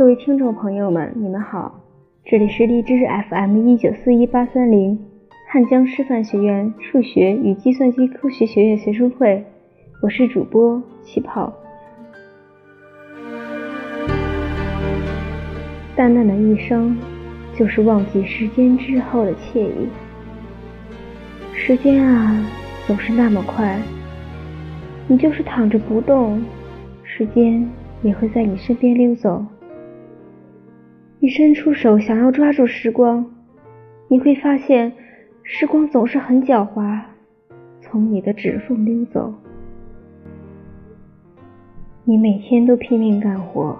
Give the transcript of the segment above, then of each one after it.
各位听众朋友们，你们好，这里是荔枝 FM 一九四一八三零汉江师范学院数学与计算机科学学院学生会，我是主播气泡。淡淡的一生，就是忘记时间之后的惬意。时间啊，总是那么快，你就是躺着不动，时间也会在你身边溜走。你伸出手想要抓住时光，你会发现，时光总是很狡猾，从你的指缝溜走。你每天都拼命干活，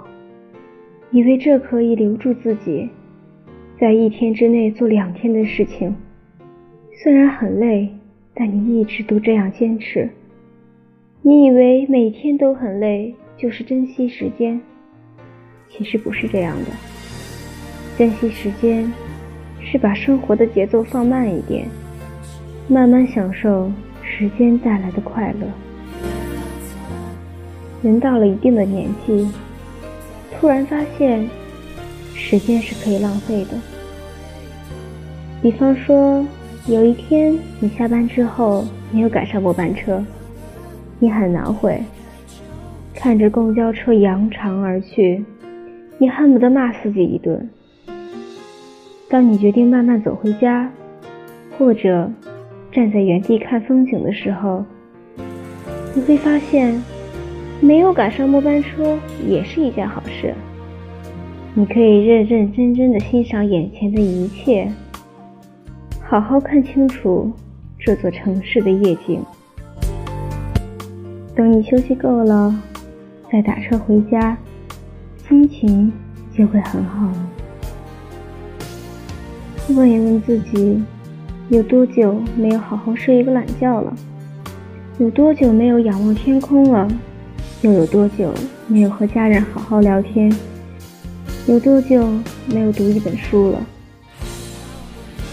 以为这可以留住自己，在一天之内做两天的事情。虽然很累，但你一直都这样坚持。你以为每天都很累就是珍惜时间，其实不是这样的。珍惜时间，是把生活的节奏放慢一点，慢慢享受时间带来的快乐。人到了一定的年纪，突然发现，时间是可以浪费的。比方说，有一天你下班之后没有赶上末班车，你很恼悔，看着公交车扬长而去，你恨不得骂司机一顿。当你决定慢慢走回家，或者站在原地看风景的时候，你会发现，没有赶上末班车也是一件好事。你可以认认真真的欣赏眼前的一切，好好看清楚这座城市的夜景。等你休息够了，再打车回家，心情就会很好了。问一问自己，有多久没有好好睡一个懒觉了？有多久没有仰望天空了？又有多久没有和家人好好聊天？有多久没有读一本书了？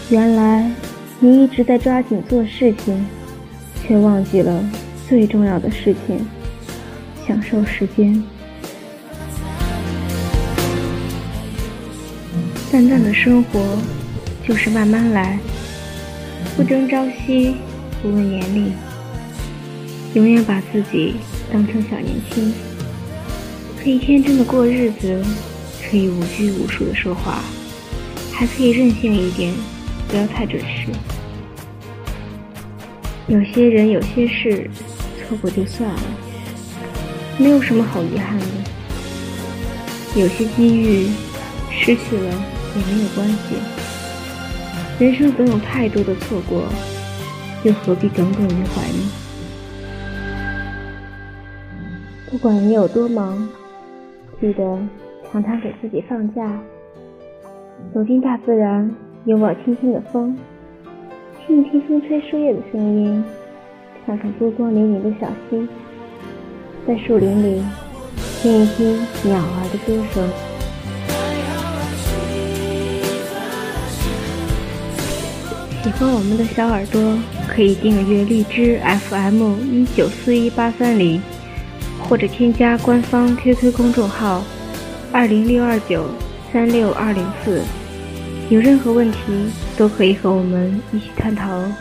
原来你一直在抓紧做事情，却忘记了最重要的事情——享受时间。淡淡的生活。就是慢慢来，不争朝夕，不问年龄，永远把自己当成小年轻，可以天真的过日子，可以无拘无束的说话，还可以任性一点，不要太准时。有些人，有些事，错过就算了，没有什么好遗憾的。有些机遇，失去了也没有关系。人生总有太多的错过，又何必耿耿于怀呢？不管你有多忙，记得常常给自己放假，走进大自然，拥抱清新的风，听一听风吹树叶的声音，看看波光粼粼的小溪，在树林里听一听鸟儿的歌声。喜欢我们的小耳朵，可以订阅荔枝 FM 一九四一八三零，或者添加官方 QQ 公众号二零六二九三六二零四，有任何问题都可以和我们一起探讨哦。